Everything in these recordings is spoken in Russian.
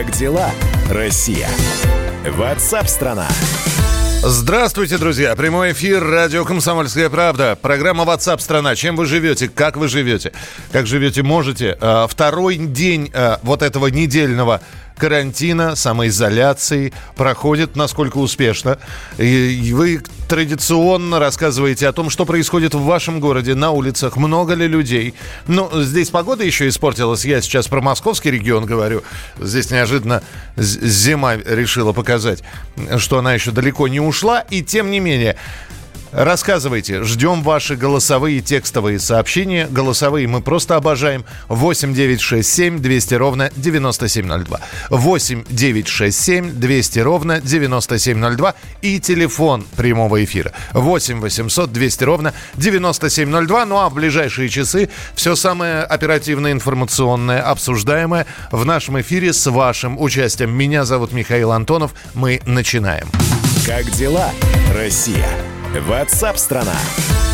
Как дела, Россия? Ватсап-страна! Здравствуйте, друзья! Прямой эфир радио «Комсомольская правда». Программа WhatsApp страна». Чем вы живете? Как вы живете? Как живете можете? А, второй день а, вот этого недельного карантина, самоизоляции проходит насколько успешно. И вы традиционно рассказываете о том, что происходит в вашем городе, на улицах, много ли людей. Ну, здесь погода еще испортилась. Я сейчас про московский регион говорю. Здесь неожиданно зима решила показать, что она еще далеко не ушла. И тем не менее, Рассказывайте. Ждем ваши голосовые текстовые сообщения. Голосовые мы просто обожаем. 8 9 6 7 200 ровно 9702. 8 9 6 7 200 ровно 9702. И телефон прямого эфира. 8 800 200 ровно 9702. Ну а в ближайшие часы все самое оперативное, информационное, обсуждаемое в нашем эфире с вашим участием. Меня зовут Михаил Антонов. Мы начинаем. Как дела, Россия? WhatsApp страна.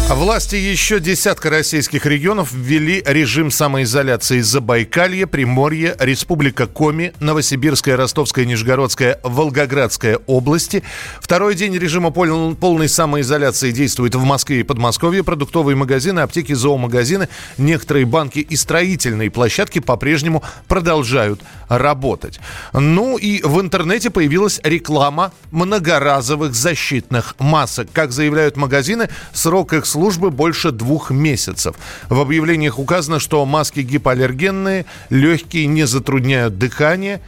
Власти еще десятка российских регионов ввели режим самоизоляции Забайкалье, Приморье, Республика Коми, Новосибирская, Ростовская, Нижегородская, Волгоградская области. Второй день режима полной самоизоляции действует в Москве и Подмосковье. Продуктовые магазины, аптеки, зоомагазины, некоторые банки и строительные площадки по-прежнему продолжают работать. Ну и в интернете появилась реклама многоразовых защитных масок. Как заявляют магазины, срок их службы больше двух месяцев. В объявлениях указано, что маски гипоаллергенные, легкие, не затрудняют дыхание.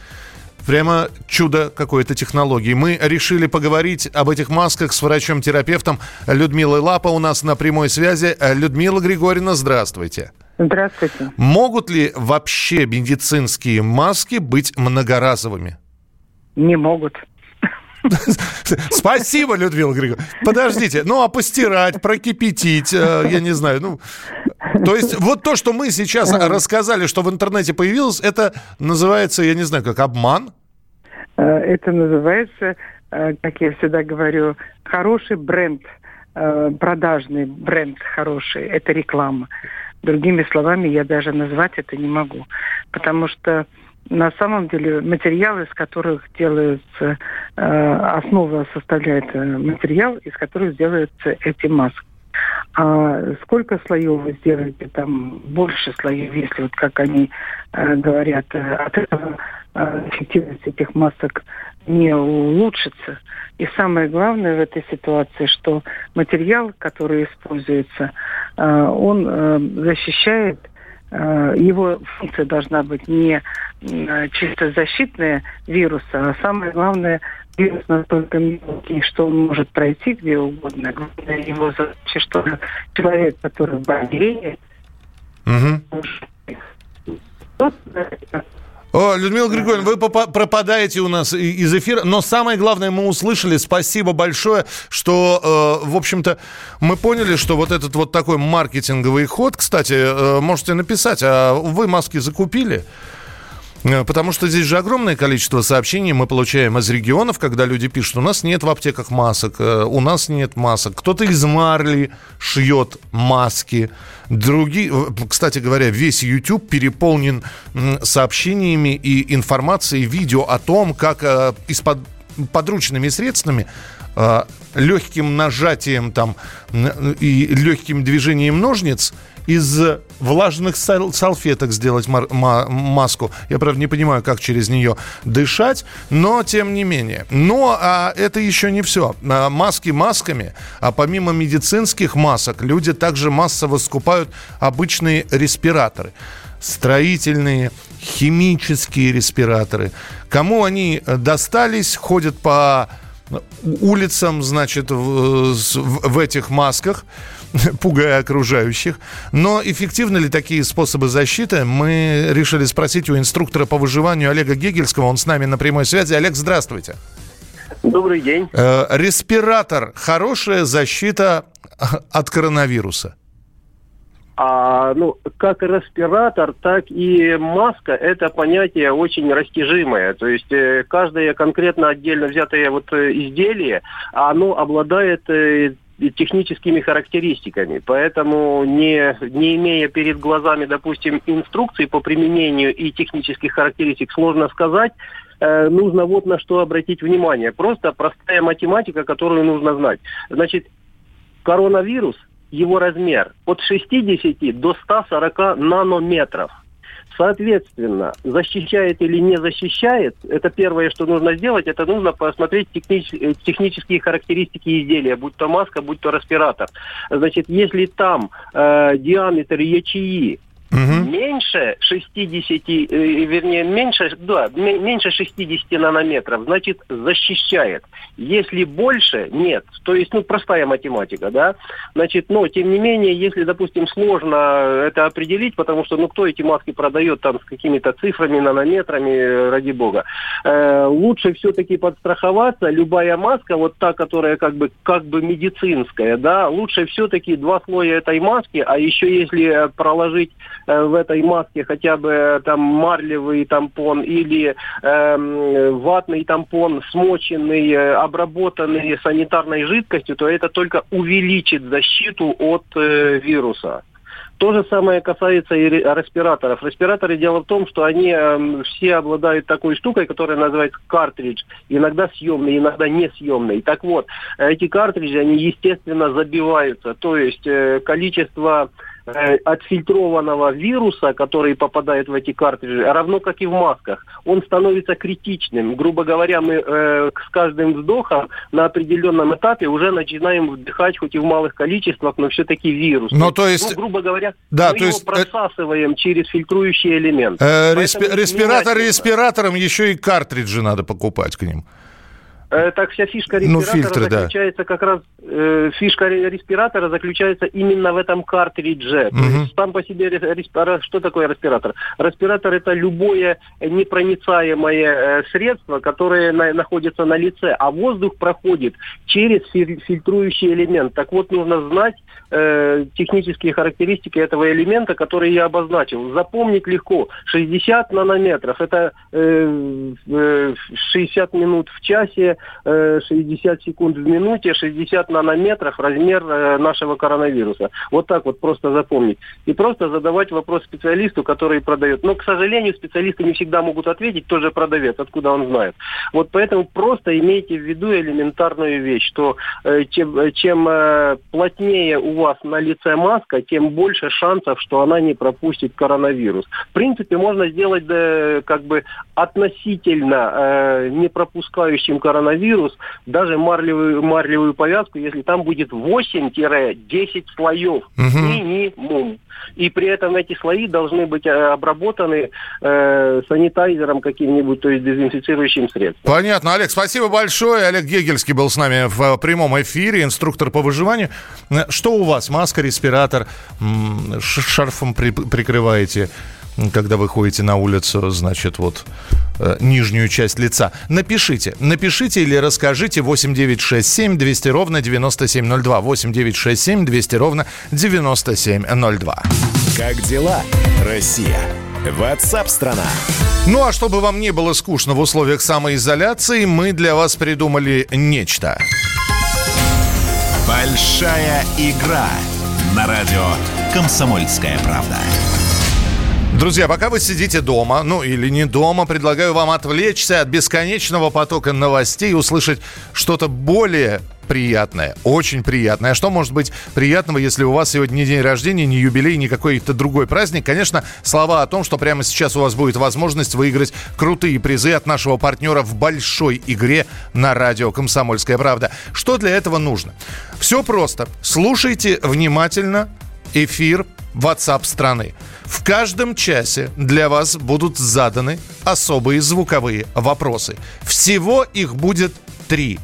Прямо чудо какой-то технологии. Мы решили поговорить об этих масках с врачом-терапевтом Людмилой Лапа у нас на прямой связи. Людмила Григорьевна, здравствуйте. Здравствуйте. Могут ли вообще медицинские маски быть многоразовыми? Не могут. Спасибо, Людмила Григорьевна. Подождите, ну а постирать, прокипятить, э, я не знаю, ну... То есть вот то, что мы сейчас рассказали, что в интернете появилось, это называется, я не знаю, как обман? Э, это называется, э, как я всегда говорю, хороший бренд, продажный бренд хороший, это реклама. Другими словами, я даже назвать это не могу. Потому что на самом деле материалы, из которых делаются, э, основа составляет э, материал, из которых делаются эти маски. А сколько слоев вы сделаете, там больше слоев, если вот как они э, говорят, э, от этого э, эффективность этих масок не улучшится. И самое главное в этой ситуации, что материал, который используется, он защищает его функция должна быть не чисто защитная вируса, а самое главное, вирус настолько мелкий, что он может пройти где угодно. Главное его задача, что человек, который болеет, угу. О, Людмила Григорьевна, вы пропадаете у нас из эфира, но самое главное мы услышали. Спасибо большое, что, э, в общем-то, мы поняли, что вот этот вот такой маркетинговый ход, кстати, э, можете написать, а вы маски закупили? Э, потому что здесь же огромное количество сообщений мы получаем из регионов, когда люди пишут, у нас нет в аптеках масок, э, у нас нет масок. Кто-то из марли шьет маски. Другие, кстати говоря, весь YouTube переполнен сообщениями и информацией, видео о том, как э, из-под подручными средствами легким нажатием там и легким движением ножниц из влажных салфеток сделать маску. Я, правда, не понимаю, как через нее дышать, но тем не менее. Но а, это еще не все. А, маски масками, а помимо медицинских масок, люди также массово скупают обычные респираторы строительные, химические респираторы. Кому они достались, ходят по улицам, значит, в, в этих масках. пугая окружающих. Но эффективны ли такие способы защиты? Мы решили спросить у инструктора по выживанию Олега Гегельского. Он с нами на прямой связи. Олег, здравствуйте. Добрый день. Э, респиратор – хорошая защита от коронавируса? А, ну, как респиратор, так и маска – это понятие очень растяжимое. То есть э, каждое конкретно отдельно взятое вот э, изделие, оно обладает э, техническими характеристиками. Поэтому, не, не имея перед глазами, допустим, инструкции по применению и технических характеристик, сложно сказать, нужно вот на что обратить внимание. Просто простая математика, которую нужно знать. Значит, коронавирус, его размер от 60 до 140 нанометров – Соответственно, защищает или не защищает, это первое, что нужно сделать, это нужно посмотреть технич, э, технические характеристики изделия, будь то маска, будь то респиратор. Значит, если там э, диаметр ячеи Угу. Меньше 60, э, вернее, меньше, да, меньше 60 нанометров, значит, защищает. Если больше, нет. То есть, ну, простая математика, да. Значит, но, тем не менее, если, допустим, сложно это определить, потому что, ну, кто эти маски продает там с какими-то цифрами, нанометрами, ради бога, э, лучше все-таки подстраховаться. Любая маска, вот та, которая как бы, как бы медицинская, да, лучше все-таки два слоя этой маски, а еще если проложить Э, в этой маске хотя бы э, там марлевый тампон или э, ватный тампон, смоченный, э, обработанный санитарной жидкостью, то это только увеличит защиту от э, вируса. То же самое касается и респираторов. Респираторы дело в том, что они э, все обладают такой штукой, которая называется картридж. Иногда съемный, иногда несъемный. Так вот, эти картриджи, они естественно забиваются. То есть э, количество Э, отфильтрованного вируса, который попадает в эти картриджи, равно как и в масках, он становится критичным. Грубо говоря, мы э, с каждым вздохом на определенном этапе уже начинаем вдыхать, хоть и в малых количествах, но все-таки вирус. Но то есть... Ну, грубо говоря, да, мы то его есть... Э, просасываем через фильтрующий элемент. Э, респи... Респиратор респиратором еще и картриджи надо покупать к ним. Это вся фишка респиратора ну, фильтры, заключается да. как раз э, фишка респиратора заключается именно в этом картридже. Угу. То есть сам по себе респиратор, что такое респиратор? Респиратор это любое непроницаемое э, средство, которое на, находится на лице, а воздух проходит через фильтрующий элемент. Так вот нужно знать э, технические характеристики этого элемента, которые я обозначил. Запомнить легко. 60 нанометров это э, э, 60 минут в часе 60 секунд в минуте, 60 нанометров размер э, нашего коронавируса. Вот так вот просто запомнить. И просто задавать вопрос специалисту, который продает. Но, к сожалению, специалисты не всегда могут ответить, тоже продавец, откуда он знает. Вот поэтому просто имейте в виду элементарную вещь, что э, чем, чем э, плотнее у вас на лице маска, тем больше шансов, что она не пропустит коронавирус. В принципе, можно сделать да, как бы относительно э, не пропускающим коронавирус коронавирус, даже марлевую, марлевую повязку, если там будет 8-10 слоев угу. минимум. И при этом эти слои должны быть э, обработаны э, санитайзером каким-нибудь, то есть дезинфицирующим средством. Понятно. Олег, спасибо большое. Олег Гегельский был с нами в э, прямом эфире, инструктор по выживанию. Э, что у вас? Маска, респиратор, шарфом при, прикрываете? Когда вы ходите на улицу, значит, вот э, нижнюю часть лица. Напишите, напишите или расскажите 8967 200 ровно 9702. 8967 200 ровно 9702. Как дела, Россия? Ватсап-страна! Ну а чтобы вам не было скучно в условиях самоизоляции, мы для вас придумали нечто. Большая игра на радио «Комсомольская правда». Друзья, пока вы сидите дома, ну или не дома, предлагаю вам отвлечься от бесконечного потока новостей и услышать что-то более приятное, очень приятное. А что может быть приятного, если у вас сегодня не день рождения, не юбилей, не какой-то другой праздник? Конечно, слова о том, что прямо сейчас у вас будет возможность выиграть крутые призы от нашего партнера в большой игре на радио «Комсомольская правда». Что для этого нужно? Все просто. Слушайте внимательно эфир WhatsApp страны. В каждом часе для вас будут заданы особые звуковые вопросы. Всего их будет три.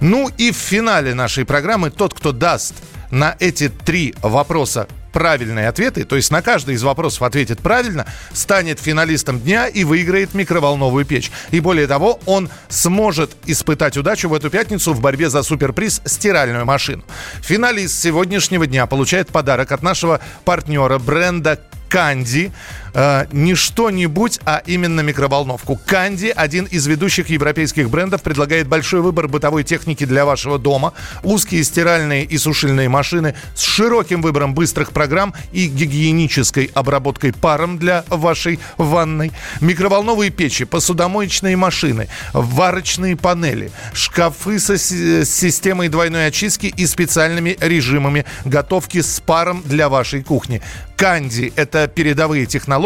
Ну и в финале нашей программы тот, кто даст на эти три вопроса правильные ответы, то есть на каждый из вопросов ответит правильно, станет финалистом дня и выиграет микроволновую печь. И более того, он сможет испытать удачу в эту пятницу в борьбе за суперприз стиральную машину. Финалист сегодняшнего дня получает подарок от нашего партнера бренда Канди. Э, не что-нибудь, а именно микроволновку. Канди, один из ведущих европейских брендов, предлагает большой выбор бытовой техники для вашего дома. Узкие стиральные и сушильные машины с широким выбором быстрых программ и гигиенической обработкой паром для вашей ванной. Микроволновые печи, посудомоечные машины, варочные панели, шкафы со с системой двойной очистки и специальными режимами готовки с паром для вашей кухни. Канди – это передовые технологии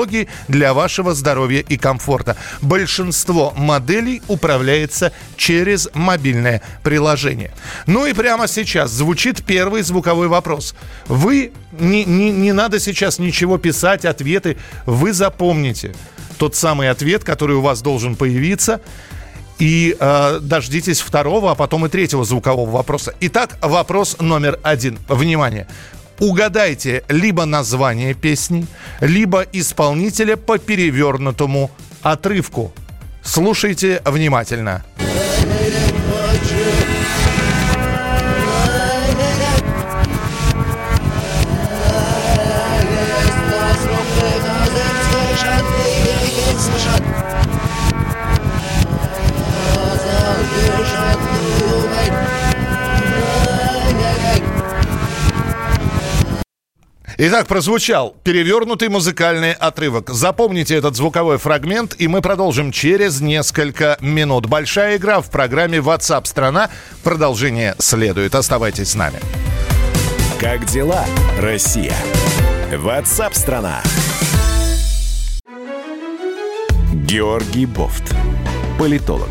для вашего здоровья и комфорта. Большинство моделей управляется через мобильное приложение. Ну и прямо сейчас звучит первый звуковой вопрос. Вы, не, не, не надо сейчас ничего писать, ответы. Вы запомните тот самый ответ, который у вас должен появиться и э, дождитесь второго, а потом и третьего звукового вопроса. Итак, вопрос номер один. Внимание. Угадайте либо название песни, либо исполнителя по перевернутому отрывку. Слушайте внимательно. Итак, прозвучал перевернутый музыкальный отрывок. Запомните этот звуковой фрагмент, и мы продолжим через несколько минут. Большая игра в программе WhatsApp страна. Продолжение следует. Оставайтесь с нами. Как дела, Россия? WhatsApp страна. Георгий Бофт. Политолог,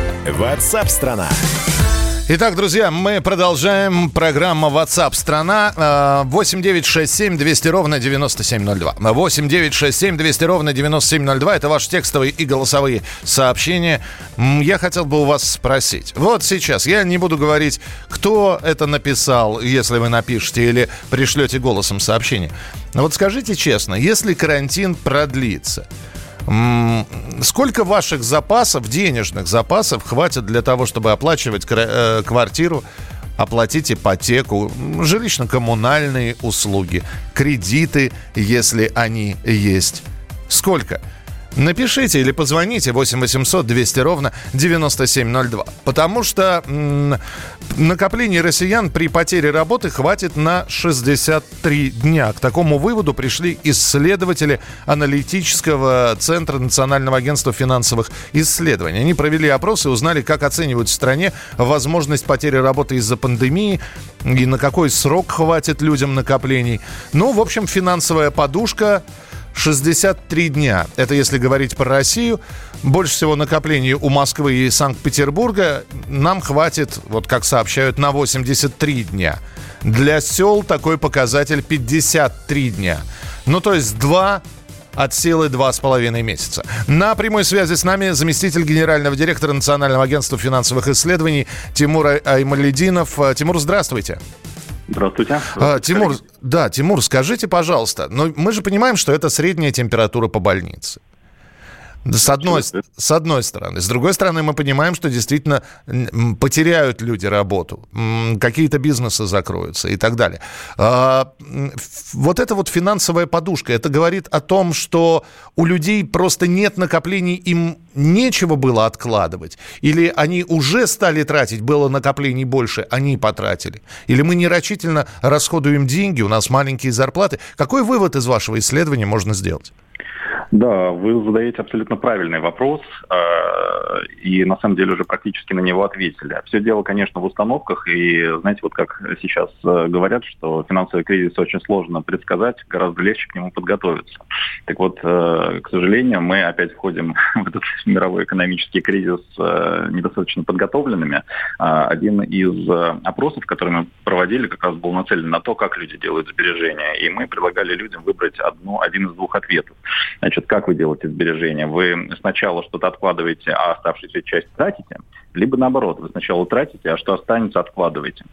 Ватсап-страна! Итак, друзья, мы продолжаем. Программа WhatsApp страна 8967 200 ровно 9702. 8967 200 ровно 9702. Это ваши текстовые и голосовые сообщения. Я хотел бы у вас спросить. Вот сейчас я не буду говорить, кто это написал, если вы напишете или пришлете голосом сообщение. Но вот скажите честно, если карантин продлится, Сколько ваших запасов, денежных запасов хватит для того, чтобы оплачивать э, квартиру, оплатить ипотеку, жилищно-коммунальные услуги, кредиты, если они есть? Сколько? Напишите или позвоните 8 800 200 ровно 9702. Потому что м- накоплений россиян при потере работы хватит на 63 дня. К такому выводу пришли исследователи аналитического центра Национального агентства финансовых исследований. Они провели опрос и узнали, как оценивают в стране возможность потери работы из-за пандемии и на какой срок хватит людям накоплений. Ну, в общем, финансовая подушка 63 дня. Это если говорить про Россию. Больше всего накоплений у Москвы и Санкт-Петербурга. Нам хватит, вот как сообщают, на 83 дня. Для сел такой показатель 53 дня. Ну, то есть два от силы два с половиной месяца. На прямой связи с нами заместитель генерального директора Национального агентства финансовых исследований Тимур Аймалединов. Тимур, здравствуйте. Здравствуйте. А, Тимур, да, Тимур, скажите, пожалуйста, но мы же понимаем, что это средняя температура по больнице. С одной, с одной стороны. С другой стороны, мы понимаем, что действительно потеряют люди работу, какие-то бизнесы закроются и так далее. А, вот эта вот финансовая подушка, это говорит о том, что у людей просто нет накоплений, им нечего было откладывать. Или они уже стали тратить, было накоплений больше, они потратили. Или мы нерочительно расходуем деньги, у нас маленькие зарплаты. Какой вывод из вашего исследования можно сделать? Да, вы задаете абсолютно правильный вопрос, э, и на самом деле уже практически на него ответили. Все дело, конечно, в установках, и знаете, вот как сейчас э, говорят, что финансовый кризис очень сложно предсказать, гораздо легче к нему подготовиться. Так вот, э, к сожалению, мы опять входим в этот мировой экономический кризис недостаточно подготовленными. Один из опросов, который мы проводили, как раз был нацелен на то, как люди делают сбережения, и мы предлагали людям выбрать одну, один из двух ответов. Значит, Значит, как вы делаете сбережения? Вы сначала что-то откладываете, а оставшуюся часть тратите, либо наоборот, вы сначала тратите, а что останется, откладываете.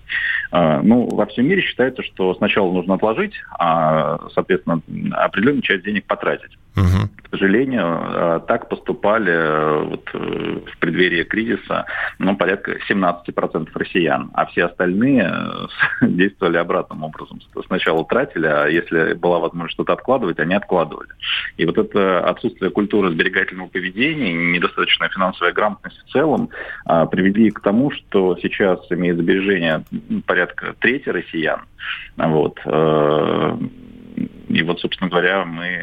А, ну, во всем мире считается, что сначала нужно отложить, а, соответственно, определенную часть денег потратить. Угу. К сожалению, а, так поступали э, вот, э, в преддверии кризиса ну, порядка 17% россиян, а все остальные э, действовали обратным образом. Сначала тратили, а если была возможность что-то откладывать, они откладывали. И вот это отсутствие культуры сберегательного поведения, недостаточная финансовая грамотность в целом привели к тому, что сейчас имеет сбережения порядка трети россиян. Вот. И вот, собственно говоря, мы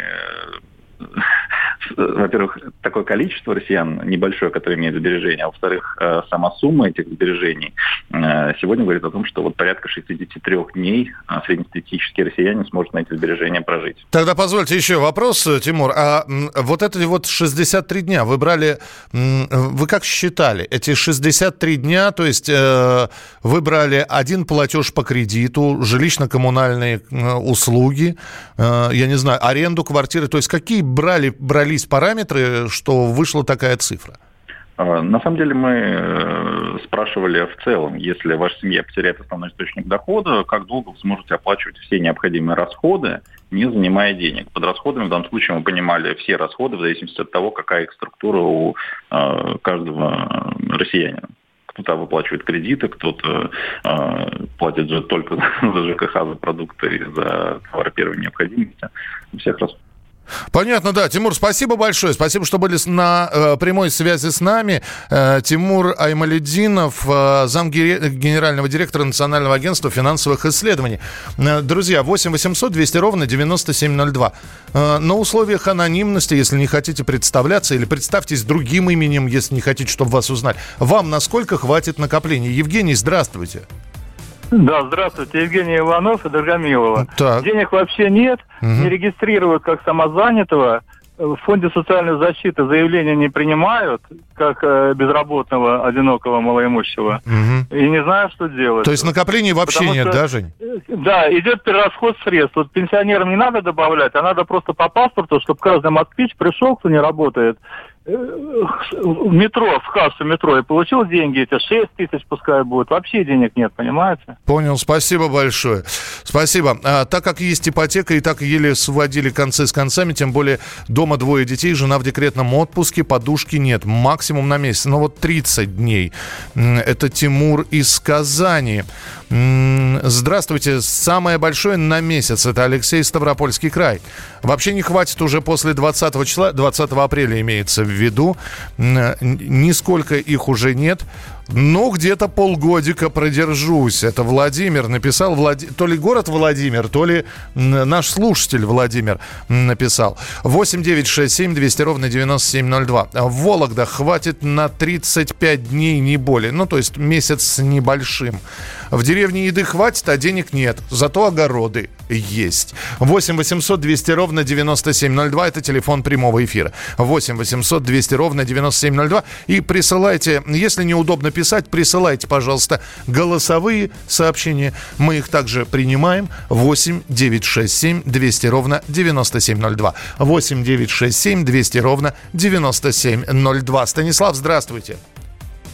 во-первых, такое количество россиян небольшое, которое имеет сбережения, а во-вторых, э, сама сумма этих сбережений э, сегодня говорит о том, что вот порядка 63 дней э, среднестатистический россиянин сможет на эти сбережения прожить. Тогда позвольте еще вопрос, Тимур. А вот эти вот 63 дня вы брали, вы как считали? Эти 63 дня, то есть вы брали один платеж по кредиту, жилищно-коммунальные услуги, я не знаю, аренду квартиры, то есть какие брали, брались параметры, что вышла такая цифра? А, на самом деле мы э, спрашивали в целом, если ваша семья потеряет основной источник дохода, как долго вы сможете оплачивать все необходимые расходы, не занимая денег. Под расходами в данном случае мы понимали все расходы в зависимости от того, какая их структура у э, каждого россиянина кто-то выплачивает кредиты, кто-то э, платит только за ЖКХ, за продукты за товары первой необходимости. У всех расходов Понятно, да. Тимур, спасибо большое. Спасибо, что были на э, прямой связи с нами. Э, Тимур Аймалединов, э, зам генерального директора Национального агентства финансовых исследований. Э, друзья, 8 800 200 ровно 9702. Э, на условиях анонимности, если не хотите представляться, или представьтесь другим именем, если не хотите, чтобы вас узнали. Вам насколько хватит накопления? Евгений, здравствуйте. Да, здравствуйте, Евгений Иванов и Драгомилова. Так. Денег вообще нет, угу. не регистрируют как самозанятого. В фонде социальной защиты заявления не принимают, как э, безработного, одинокого, малоимущего. Угу. И не знаю, что делать. То есть накоплений вообще Потому нет, что, да, Жень? Да, идет перерасход средств. Вот пенсионерам не надо добавлять, а надо просто по паспорту, чтобы каждый москвич пришел, кто не работает, в метро, в кассу метро и получил деньги, это 6 тысяч пускай будет. Вообще денег нет, понимаете? Понял, спасибо большое. Спасибо. А, так как есть ипотека и так еле сводили концы с концами, тем более дома двое детей, жена в декретном отпуске, подушки нет, максимум на месяц. Но вот 30 дней. Это Тимур из Казани. Здравствуйте. Самое большое на месяц. Это Алексей Ставропольский край. Вообще не хватит уже после 20 числа, 20 апреля имеется в виду. Нисколько их уже нет. Ну, где-то полгодика продержусь. Это Владимир написал. Влади... То ли город Владимир, то ли наш слушатель Владимир написал. 8 9 6 7 200 ровно 9702. В Вологда хватит на 35 дней, не более. Ну, то есть месяц с небольшим. В деревне еды хватит, а денег нет. Зато огороды есть. 8 800 200 ровно 9702. Это телефон прямого эфира. 8 800 200 ровно 9702. И присылайте, если неудобно писать, присылайте, пожалуйста, голосовые сообщения. Мы их также принимаем. 8 967 200 ровно 9702. 8 967 200 ровно 9702. Станислав, здравствуйте.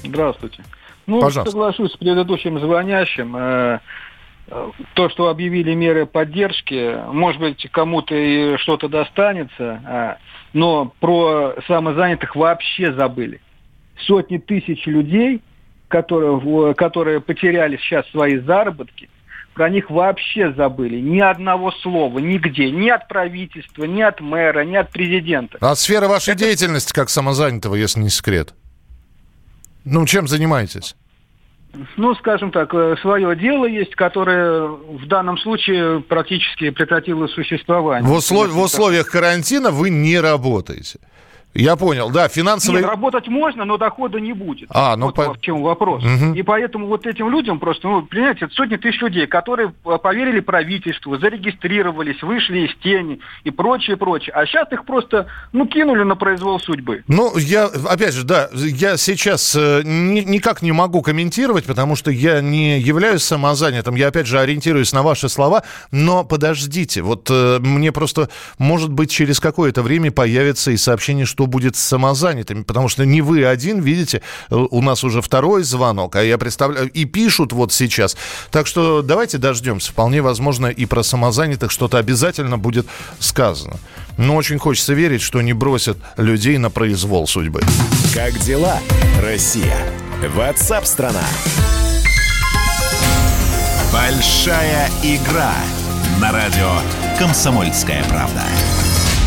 Здравствуйте. Ну, Пожалуйста. соглашусь с предыдущим звонящим. То, что объявили меры поддержки, может быть, кому-то и что-то достанется, а, но про самозанятых вообще забыли. Сотни тысяч людей, которые, которые потеряли сейчас свои заработки, про них вообще забыли. Ни одного слова, нигде. Ни от правительства, ни от мэра, ни от президента. А сфера вашей Это... деятельности как самозанятого, если не секрет? Ну, чем занимаетесь? Ну, скажем так, э, свое дело есть, которое в данном случае практически прекратило существование. В, услов... в условиях карантина вы не работаете? Я понял, да, финансовые... Нет, работать можно, но дохода не будет. А, ну... Вот по... в чем вопрос. Угу. И поэтому вот этим людям просто, ну, понимаете, сотни тысяч людей, которые поверили правительству, зарегистрировались, вышли из тени и прочее, прочее. А сейчас их просто, ну, кинули на произвол судьбы. Ну, я, опять же, да, я сейчас э, ни, никак не могу комментировать, потому что я не являюсь самозанятым, я, опять же, ориентируюсь на ваши слова, но подождите, вот э, мне просто, может быть, через какое-то время появится и сообщение, что что будет с самозанятыми, потому что не вы один, видите, у нас уже второй звонок, а я представляю, и пишут вот сейчас. Так что давайте дождемся. Вполне возможно, и про самозанятых что-то обязательно будет сказано. Но очень хочется верить, что не бросят людей на произвол судьбы. Как дела, Россия? Ватсап-страна! Большая игра на радио «Комсомольская правда».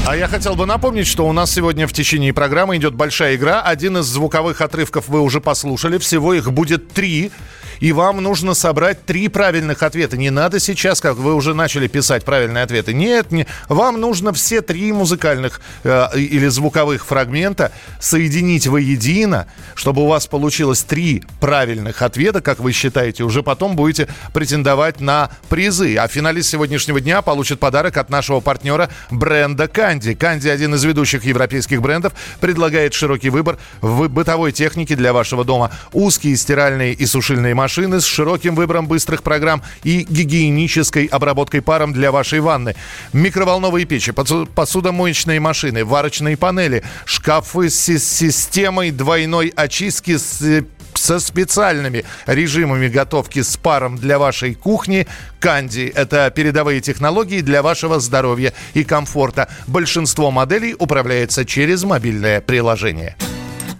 А я хотел бы напомнить, что у нас сегодня в течение программы идет большая игра. Один из звуковых отрывков вы уже послушали. Всего их будет три и вам нужно собрать три правильных ответа. Не надо сейчас, как вы уже начали писать правильные ответы. Нет, не, вам нужно все три музыкальных э, или звуковых фрагмента соединить воедино, чтобы у вас получилось три правильных ответа, как вы считаете. Уже потом будете претендовать на призы. А финалист сегодняшнего дня получит подарок от нашего партнера бренда Канди. Канди один из ведущих европейских брендов, предлагает широкий выбор в бытовой технике для вашего дома. Узкие стиральные и сушильные машины машины с широким выбором быстрых программ и гигиенической обработкой паром для вашей ванны. Микроволновые печи, посудомоечные машины, варочные панели, шкафы с системой двойной очистки с со специальными режимами готовки с паром для вашей кухни. Канди – это передовые технологии для вашего здоровья и комфорта. Большинство моделей управляется через мобильное приложение.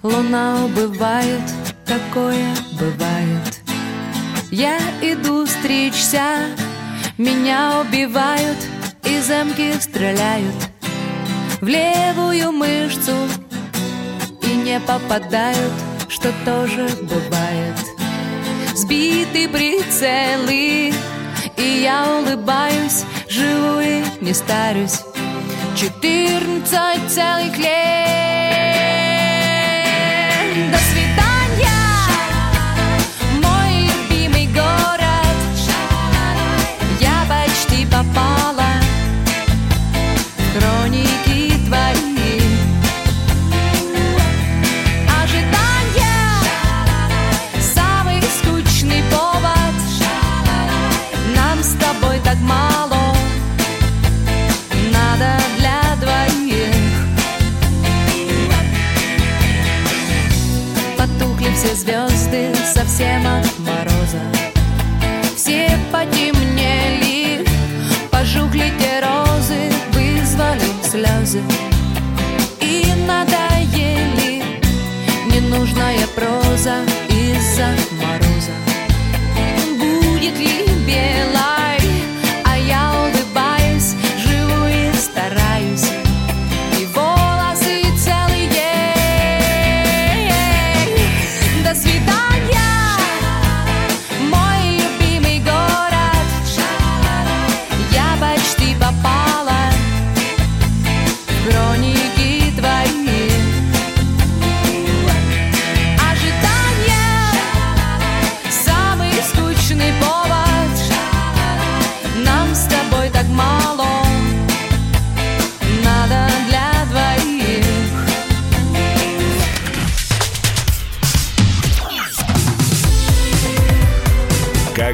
Луна убывает, такое бывает. Я иду стричься, меня убивают и замки стреляют в левую мышцу и не попадают, что тоже бывает. Сбиты прицелы, и я улыбаюсь, живу и не старюсь. Четырнадцать целых лет.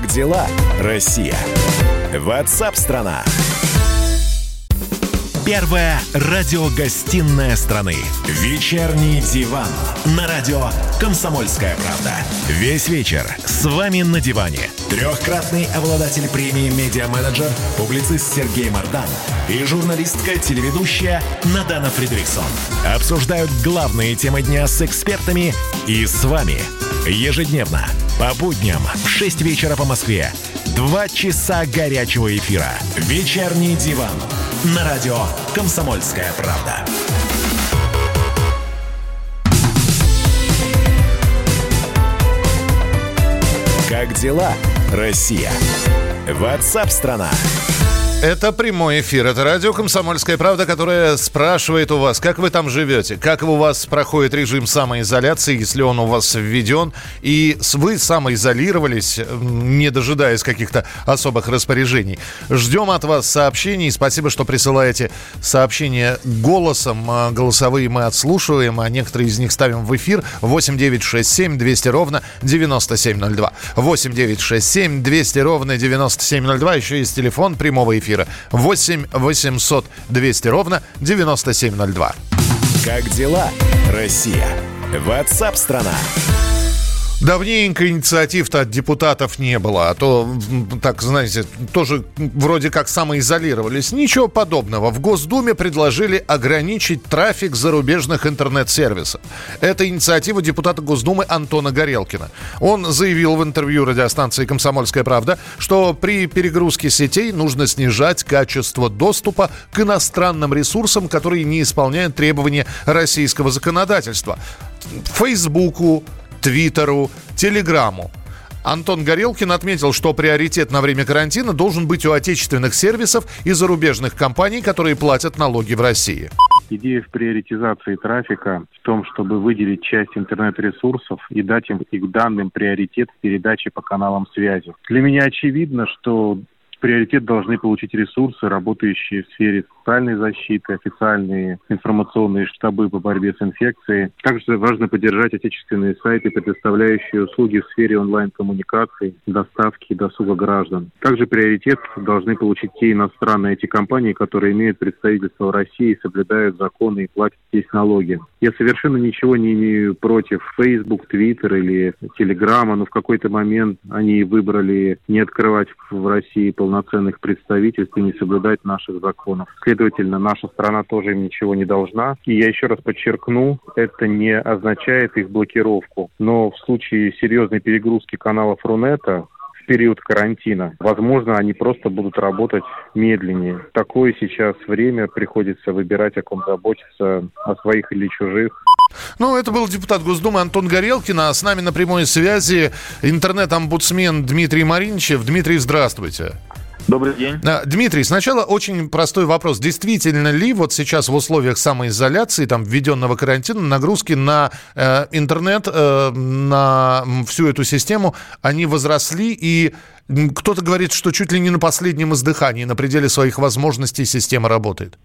Дела, Россия? Ватсап-страна! Первая радиогостинная страны. Вечерний диван. На радио «Комсомольская правда». Весь вечер с вами на диване. Трехкратный обладатель премии «Медиа-менеджер», публицист Сергей Мардан и журналистка-телеведущая Надана Фридриксон. Обсуждают главные темы дня с экспертами и с вами. Ежедневно по будням в 6 вечера по Москве. Два часа горячего эфира. Вечерний диван. На радио «Комсомольская правда». Как дела, Россия? Ватсап-страна! страна Это прямой эфир. Это радио «Комсомольская правда», которая спрашивает у вас, как вы там живете, как у вас проходит режим самоизоляции, если он у вас введен, и вы самоизолировались, не дожидаясь каких-то особых распоряжений. Ждем от вас сообщений. Спасибо, что присылаете сообщения голосом. А, голосовые мы отслушиваем, а некоторые из них ставим в эфир. 8 9 6 7 200 ровно 9702. 8 9 6 7 200 ровно 9702. Еще есть телефон прямого эфира эфира 8 800 200 ровно 9702. Как дела, Россия? Ватсап-страна! Давненько инициатив-то от депутатов не было, а то, так, знаете, тоже вроде как самоизолировались. Ничего подобного. В Госдуме предложили ограничить трафик зарубежных интернет-сервисов. Это инициатива депутата Госдумы Антона Горелкина. Он заявил в интервью радиостанции «Комсомольская правда», что при перегрузке сетей нужно снижать качество доступа к иностранным ресурсам, которые не исполняют требования российского законодательства. Фейсбуку, Твиттеру, Телеграму. Антон Горелкин отметил, что приоритет на время карантина должен быть у отечественных сервисов и зарубежных компаний, которые платят налоги в России. Идея в приоритизации трафика в том, чтобы выделить часть интернет-ресурсов и дать им их данным приоритет в передаче по каналам связи. Для меня очевидно, что приоритет должны получить ресурсы, работающие в сфере социальной защиты, официальные информационные штабы по борьбе с инфекцией. Также важно поддержать отечественные сайты, предоставляющие услуги в сфере онлайн-коммуникаций, доставки и досуга граждан. Также приоритет должны получить те иностранные эти компании, которые имеют представительство в России, соблюдают законы и платят здесь налоги. Я совершенно ничего не имею против Facebook, Twitter или Telegram, но в какой-то момент они выбрали не открывать в России полномочия полноценных представительств и не соблюдать наших законов. Следовательно, наша страна тоже им ничего не должна. И я еще раз подчеркну, это не означает их блокировку. Но в случае серьезной перегрузки каналов Рунета в период карантина. Возможно, они просто будут работать медленнее. Такое сейчас время, приходится выбирать, о ком заботиться, о своих или чужих. Ну, это был депутат Госдумы Антон Горелкин, а с нами на прямой связи интернет-омбудсмен Дмитрий Маринчев. Дмитрий, здравствуйте. Добрый день. Дмитрий, сначала очень простой вопрос. Действительно ли вот сейчас в условиях самоизоляции, там, введенного карантина, нагрузки на э, интернет, э, на всю эту систему, они возросли и кто-то говорит, что чуть ли не на последнем издыхании, на пределе своих возможностей система работает?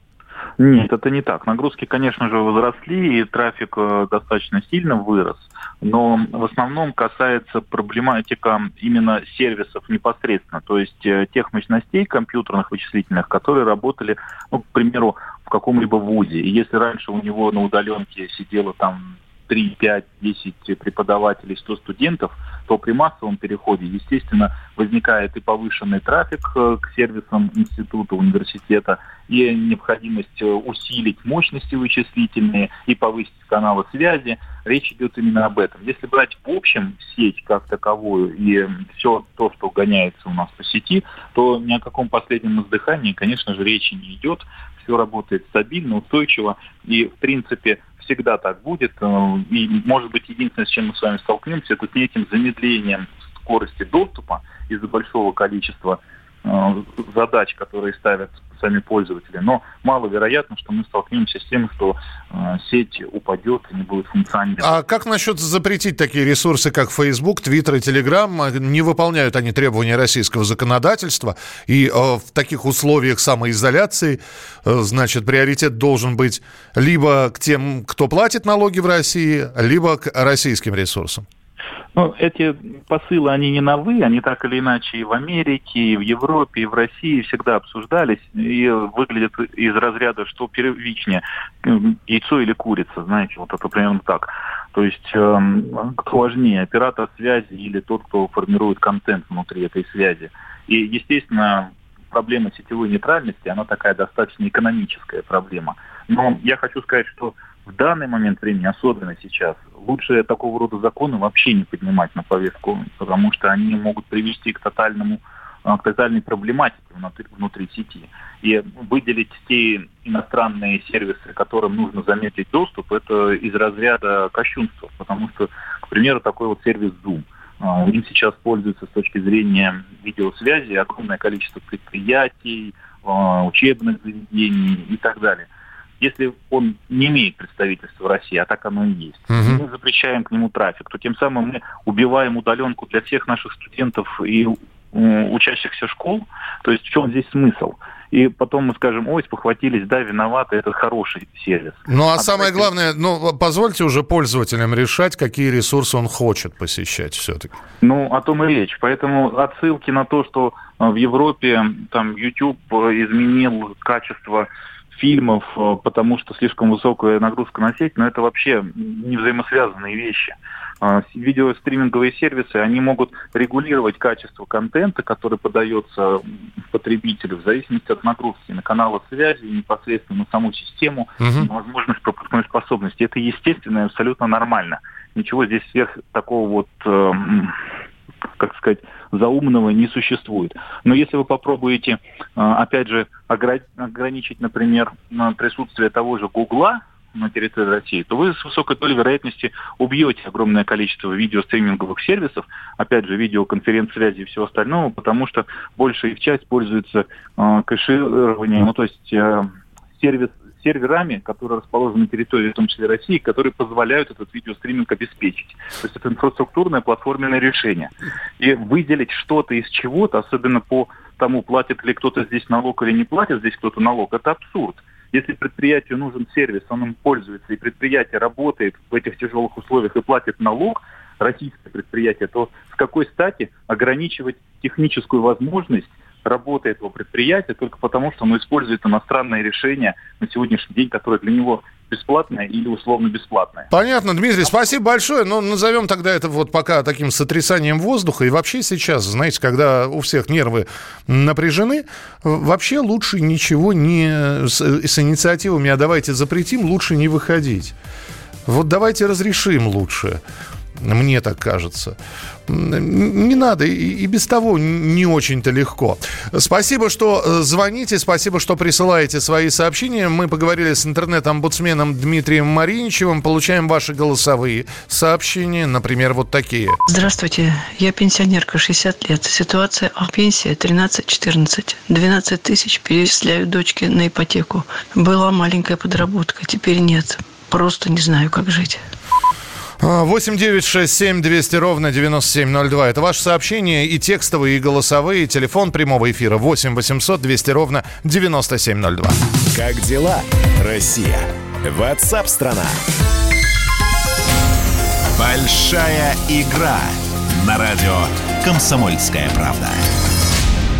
Нет, это не так. Нагрузки, конечно же, возросли, и трафик э, достаточно сильно вырос. Но в основном касается проблематика именно сервисов непосредственно, то есть э, тех мощностей компьютерных вычислительных, которые работали, ну, к примеру, в каком-либо вузе. И если раньше у него на удаленке сидело там 3, 5, 10 преподавателей, 100 студентов, то при массовом переходе, естественно, возникает и повышенный трафик э, к сервисам института, университета, и необходимость э, усилить мощности вычислительные и повысить каналы связи. Речь идет именно об этом. Если брать в общем сеть как таковую и все то, что гоняется у нас по сети, то ни о каком последнем издыхании, конечно же, речи не идет. Все работает стабильно, устойчиво. И, в принципе, всегда так будет. Э, и, может быть, единственное, с чем мы с вами столкнемся, это с неким замедлением скорости доступа из-за большого количества задач, которые ставят сами пользователи. Но маловероятно, что мы столкнемся с тем, что э, сеть упадет и не будет функционировать. А как насчет запретить такие ресурсы, как Facebook, Twitter и Telegram? Не выполняют они требования российского законодательства, и э, в таких условиях самоизоляции, э, значит, приоритет должен быть либо к тем, кто платит налоги в России, либо к российским ресурсам. Ну, эти посылы, они не новые, они так или иначе и в Америке, и в Европе, и в России всегда обсуждались и выглядят из разряда, что первичнее, яйцо или курица, знаете, вот это примерно так. То есть э, кто важнее, оператор связи или тот, кто формирует контент внутри этой связи. И, естественно, проблема сетевой нейтральности, она такая достаточно экономическая проблема. Но я хочу сказать, что в данный момент времени, особенно сейчас, лучше такого рода законы вообще не поднимать на повестку, потому что они могут привести к тотальному а, к тотальной проблематике внутри, внутри сети. И выделить те иностранные сервисы, которым нужно замедлить доступ, это из разряда кощунства, потому что, к примеру, такой вот сервис Zoom. А, им сейчас пользуется с точки зрения видеосвязи огромное количество предприятий, учебных заведений и так далее если он не имеет представительства в России, а так оно и есть, угу. мы запрещаем к нему трафик, то тем самым мы убиваем удаленку для всех наших студентов и учащихся школ. То есть в чем здесь смысл? И потом мы скажем, ой, спохватились, да, виноваты, это хороший сервис. Ну, а, а самое давайте... главное, ну, позвольте уже пользователям решать, какие ресурсы он хочет посещать все-таки. Ну, о том и речь. Поэтому отсылки на то, что в Европе там YouTube изменил качество фильмов, э, потому что слишком высокая нагрузка на сеть, но это вообще не взаимосвязанные вещи. А, видеостриминговые сервисы, они могут регулировать качество контента, который подается потребителю в зависимости от нагрузки на каналы связи, непосредственно на саму систему, угу. на возможность пропускной способности. Это естественно и абсолютно нормально. Ничего здесь сверх такого вот э, как сказать, заумного не существует. Но если вы попробуете, а, опять же, ограничить, например, присутствие того же Гугла на территории России, то вы с высокой долей вероятности убьете огромное количество видеостриминговых сервисов, опять же, видеоконференц-связи и всего остального, потому что большая их часть пользуется э, кэшированием, ну, то есть э, сервис серверами, которые расположены на территории, в том числе России, которые позволяют этот видеостриминг обеспечить. То есть это инфраструктурное платформенное решение. И выделить что-то из чего-то, особенно по тому, платит ли кто-то здесь налог или не платит здесь кто-то налог, это абсурд. Если предприятию нужен сервис, он им пользуется, и предприятие работает в этих тяжелых условиях и платит налог, российское предприятие, то с какой стати ограничивать техническую возможность работы этого предприятия только потому, что оно использует иностранные решения на сегодняшний день, которые для него бесплатное или условно бесплатное. Понятно, Дмитрий, спасибо большое. Ну, назовем тогда это вот пока таким сотрясанием воздуха. И вообще сейчас, знаете, когда у всех нервы напряжены, вообще лучше ничего не с, с инициативами, а давайте запретим, лучше не выходить. Вот давайте разрешим лучше. Мне так кажется. Не надо, и без того не очень-то легко. Спасибо, что э, звоните, спасибо, что присылаете свои сообщения. Мы поговорили с интернет-омбудсменом Дмитрием Мариничевым, получаем ваши голосовые сообщения, например, вот такие. Здравствуйте, я пенсионерка, 60 лет. Ситуация о пенсии 13-14. 12 тысяч перечисляю дочке на ипотеку. Была маленькая подработка, теперь нет. Просто не знаю, как жить. 8 9 6 7 200 ровно 9702. Это ваше сообщение и текстовые, и голосовые. Телефон прямого эфира 8 800 200 ровно 9702. Как дела, Россия? Ватсап-страна! Большая игра на радио «Комсомольская правда».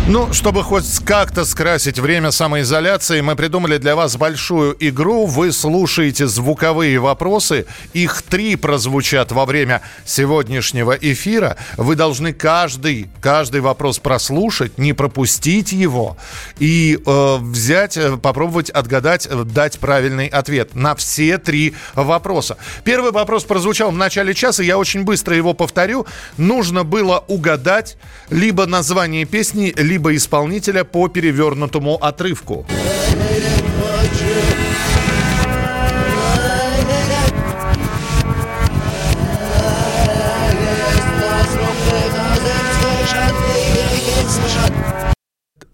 Ну, чтобы хоть как-то скрасить время самоизоляции, мы придумали для вас большую игру. Вы слушаете звуковые вопросы. Их три прозвучат во время сегодняшнего эфира. Вы должны каждый, каждый вопрос прослушать, не пропустить его и э, взять, э, попробовать отгадать, э, дать правильный ответ на все три вопроса. Первый вопрос прозвучал в начале часа, я очень быстро его повторю. Нужно было угадать либо название песни, либо либо исполнителя по перевернутому отрывку.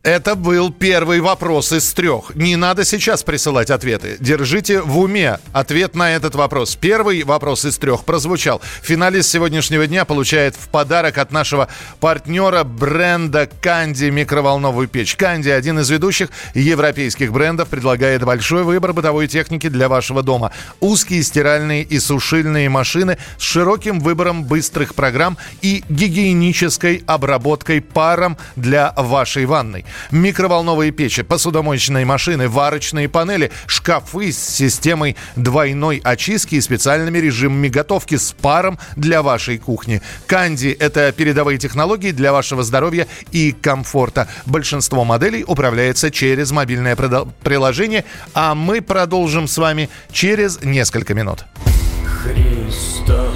Это был первый вопрос из трех. Не надо сейчас присылать ответы. Держите в уме ответ на этот вопрос. Первый вопрос из трех прозвучал. Финалист сегодняшнего дня получает в подарок от нашего партнера бренда Канди микроволновую печь. Канди, один из ведущих европейских брендов, предлагает большой выбор бытовой техники для вашего дома. Узкие стиральные и сушильные машины с широким выбором быстрых программ и гигиенической обработкой паром для вашей ванной микроволновые печи, посудомоечные машины, варочные панели, шкафы с системой двойной очистки и специальными режимами готовки с паром для вашей кухни. Канди – это передовые технологии для вашего здоровья и комфорта. Большинство моделей управляется через мобильное приложение, а мы продолжим с вами через несколько минут.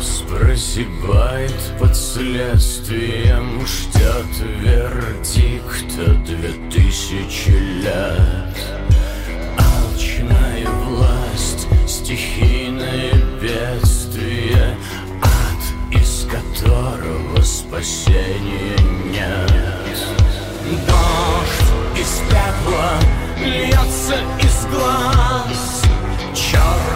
Христос прозябает под следствием, ждет вердикта две тысячи лет. Алчная власть, стихийное бедствие, ад, из которого спасения нет. Дождь из пепла льется из глаз Черная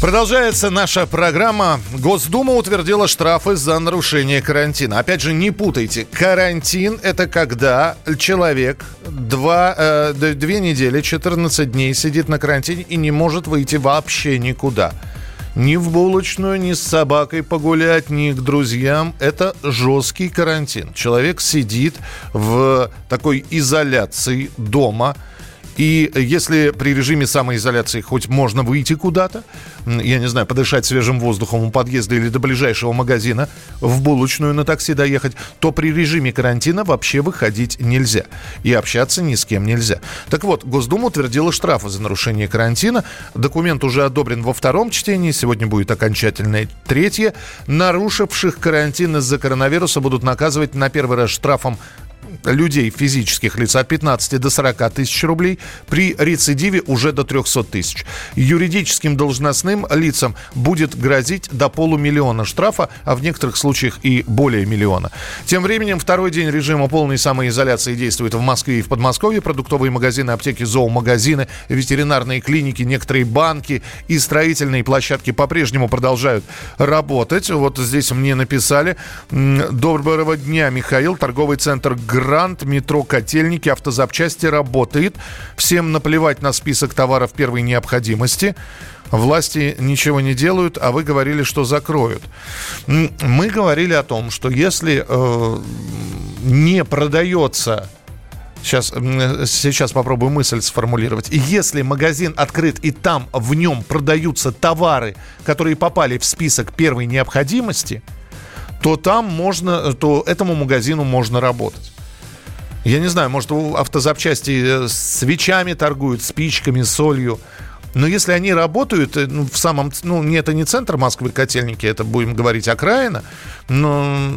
Продолжается наша программа. Госдума утвердила штрафы за нарушение карантина. Опять же, не путайте. Карантин – это когда человек два, э, две недели, 14 дней сидит на карантине и не может выйти вообще никуда. Ни в булочную, ни с собакой погулять, ни к друзьям. Это жесткий карантин. Человек сидит в такой изоляции дома – и если при режиме самоизоляции хоть можно выйти куда-то, я не знаю, подышать свежим воздухом у подъезда или до ближайшего магазина, в булочную на такси доехать, то при режиме карантина вообще выходить нельзя. И общаться ни с кем нельзя. Так вот, Госдума утвердила штрафы за нарушение карантина. Документ уже одобрен во втором чтении. Сегодня будет окончательное третье. Нарушивших карантин из-за коронавируса будут наказывать на первый раз штрафом людей, физических лиц, от 15 до 40 тысяч рублей, при рецидиве уже до 300 тысяч. Юридическим должностным лицам будет грозить до полумиллиона штрафа, а в некоторых случаях и более миллиона. Тем временем второй день режима полной самоизоляции действует в Москве и в Подмосковье. Продуктовые магазины, аптеки, зоомагазины, ветеринарные клиники, некоторые банки и строительные площадки по-прежнему продолжают работать. Вот здесь мне написали. Доброго дня, Михаил. Торговый центр Грант, метро Котельники, автозапчасти работает. Всем наплевать на список товаров первой необходимости. Власти ничего не делают, а вы говорили, что закроют. Мы говорили о том, что если э, не продается Сейчас, сейчас попробую мысль сформулировать. Если магазин открыт и там в нем продаются товары, которые попали в список первой необходимости, то там можно, то этому магазину можно работать. Я не знаю, может, автозапчасти э, свечами торгуют, спичками, солью. Но если они работают э, ну, в самом... Ну, не, это не центр Москвы, котельники, это, будем говорить, окраина, но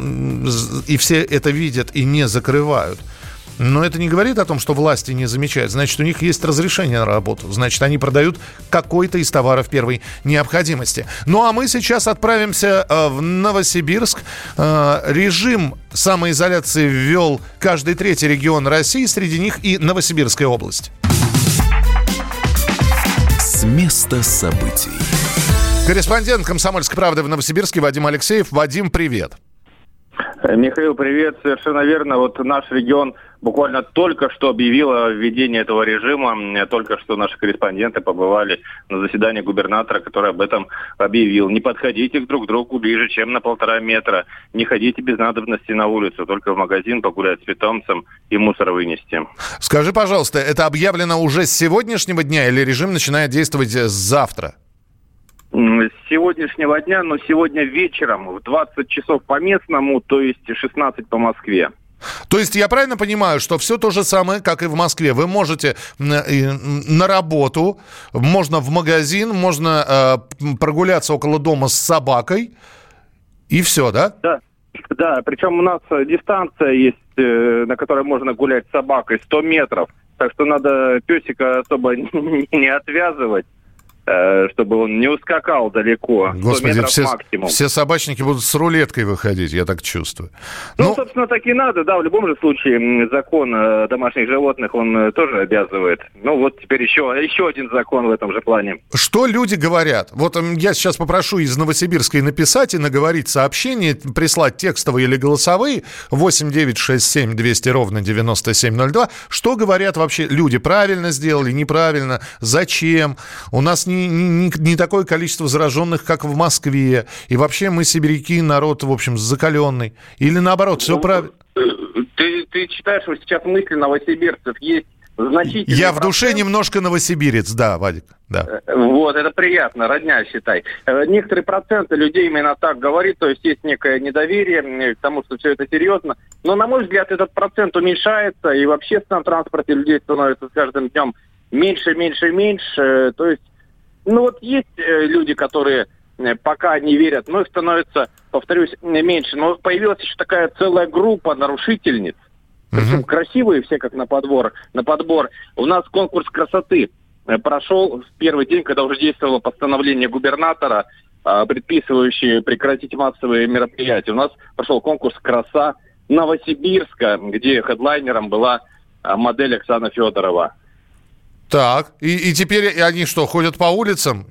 и все это видят и не закрывают – но это не говорит о том, что власти не замечают. Значит, у них есть разрешение на работу. Значит, они продают какой-то из товаров первой необходимости. Ну а мы сейчас отправимся э, в Новосибирск. Э, режим самоизоляции ввел каждый третий регион России, среди них и Новосибирская область. С места событий. Корреспондент «Комсомольской правды» в Новосибирске Вадим Алексеев. Вадим, привет. Михаил, привет. Совершенно верно. Вот наш регион буквально только что объявила введение этого режима. Только что наши корреспонденты побывали на заседании губернатора, который об этом объявил. Не подходите друг к другу ближе, чем на полтора метра. Не ходите без надобности на улицу, только в магазин погулять с питомцем и мусор вынести. Скажи, пожалуйста, это объявлено уже с сегодняшнего дня или режим начинает действовать завтра? с сегодняшнего дня, но сегодня вечером в 20 часов по местному, то есть 16 по Москве. То есть я правильно понимаю, что все то же самое, как и в Москве. Вы можете на работу, можно в магазин, можно э, прогуляться около дома с собакой, и все, да? Да. Да, причем у нас дистанция есть, э, на которой можно гулять с собакой, 100 метров. Так что надо песика особо не отвязывать. Э, чтобы он не ускакал далеко. Господи, все, максимум. все собачники будут с рулеткой выходить, я так чувствую. Ну, ну, собственно, так и надо, да, в любом же случае закон домашних животных, он э, тоже обязывает. Ну, вот теперь еще, еще один закон в этом же плане. Что люди говорят? Вот я сейчас попрошу из Новосибирска написать и наговорить сообщение, прислать текстовые или голосовые 8 9 6 7 200 ровно 9702. Что говорят вообще люди? Правильно сделали, неправильно? Зачем? У нас не, не, не такое количество зараженных, как в Москве. И вообще мы сибиряки, народ, в общем, закаленный. Или наоборот, все ну, правильно. Ты, ты читаешь, что сейчас мысли новосибирцев есть значительный Я в душе немножко новосибирец, да, Вадик, да. Э, вот, это приятно, родня, считай. Э, некоторые проценты людей именно так говорит, то есть есть некое недоверие к тому, что все это серьезно. Но, на мой взгляд, этот процент уменьшается, и в общественном транспорте людей становится с каждым днем меньше, меньше, меньше. То есть ну вот есть э, люди, которые э, пока не верят, но их становится, повторюсь, меньше. Но появилась еще такая целая группа нарушительниц. Причем красивые все, как на подбор. На подбор. У нас конкурс красоты э, прошел в первый день, когда уже действовало постановление губернатора, предписывающее прекратить массовые мероприятия. У нас прошел конкурс «Краса» Новосибирска, где хедлайнером была модель Оксана Федорова. Так, и, и теперь они что, ходят по улицам?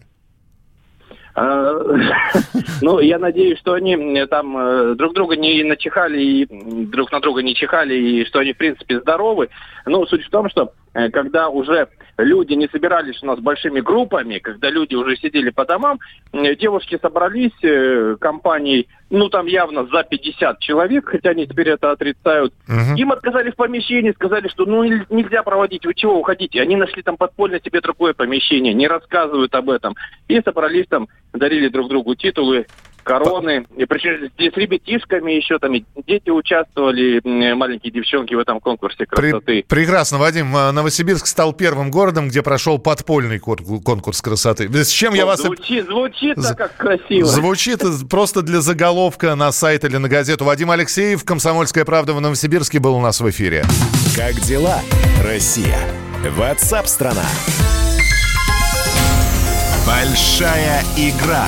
А, ну, я надеюсь, что они там э, друг друга не начихали и друг на друга не чихали, и что они, в принципе, здоровы. Но суть в том, что э, когда уже люди не собирались у нас большими группами, когда люди уже сидели по домам, девушки собрались э, компанией, ну там явно за 50 человек, хотя они теперь это отрицают. Угу. Им отказали в помещении, сказали, что ну нельзя проводить, вы чего уходите? Они нашли там подпольно себе другое помещение, не рассказывают об этом. И собрались там, дарили друг другу титулы, короны. И причем с ребятишками еще там и дети участвовали, маленькие девчонки в этом конкурсе красоты. При, прекрасно, Вадим. А, Новосибирск стал первым городом, где прошел подпольный конкурс красоты. С чем я вас... Звучит, звучит так как красиво. Звучит просто для заголовка на сайт или на газету. Вадим Алексеев, «Комсомольская правда» в Новосибирске был у нас в эфире. Как дела, Россия? Ватсап-страна! Большая игра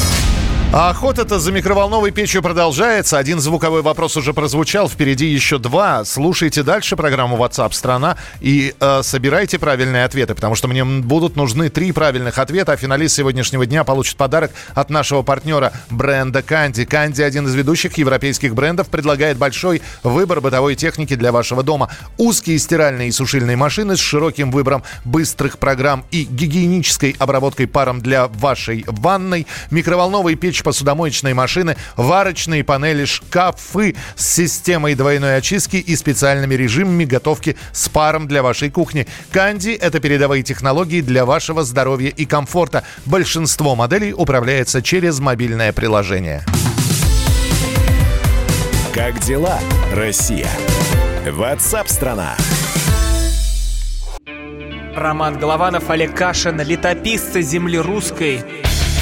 Охота-то за микроволновой печью продолжается. Один звуковой вопрос уже прозвучал, впереди еще два. Слушайте дальше программу WhatsApp страна и э, собирайте правильные ответы, потому что мне будут нужны три правильных ответа, а финалист сегодняшнего дня получит подарок от нашего партнера бренда Канди. Канди один из ведущих европейских брендов, предлагает большой выбор бытовой техники для вашего дома. Узкие стиральные и сушильные машины с широким выбором быстрых программ и гигиенической обработкой паром для вашей ванной, микроволновые печь печь, посудомоечные машины, варочные панели, шкафы с системой двойной очистки и специальными режимами готовки с паром для вашей кухни. Канди – это передовые технологии для вашего здоровья и комфорта. Большинство моделей управляется через мобильное приложение. Как дела, Россия? Ватсап-страна! Роман Голованов, Олег Кашин, летописцы земли русской –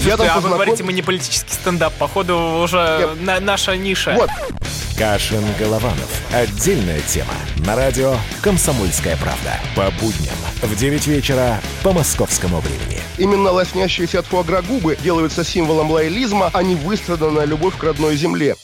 Я там а вы говорите, мы не политический стендап. Походу, уже на, наша ниша. Вот. Кашин Голованов. Отдельная тема. На радио «Комсомольская правда». По будням в 9 вечера по московскому времени. Именно лоснящиеся от фуагра губы делаются символом лоялизма, а не выстраданная любовь к родной земле.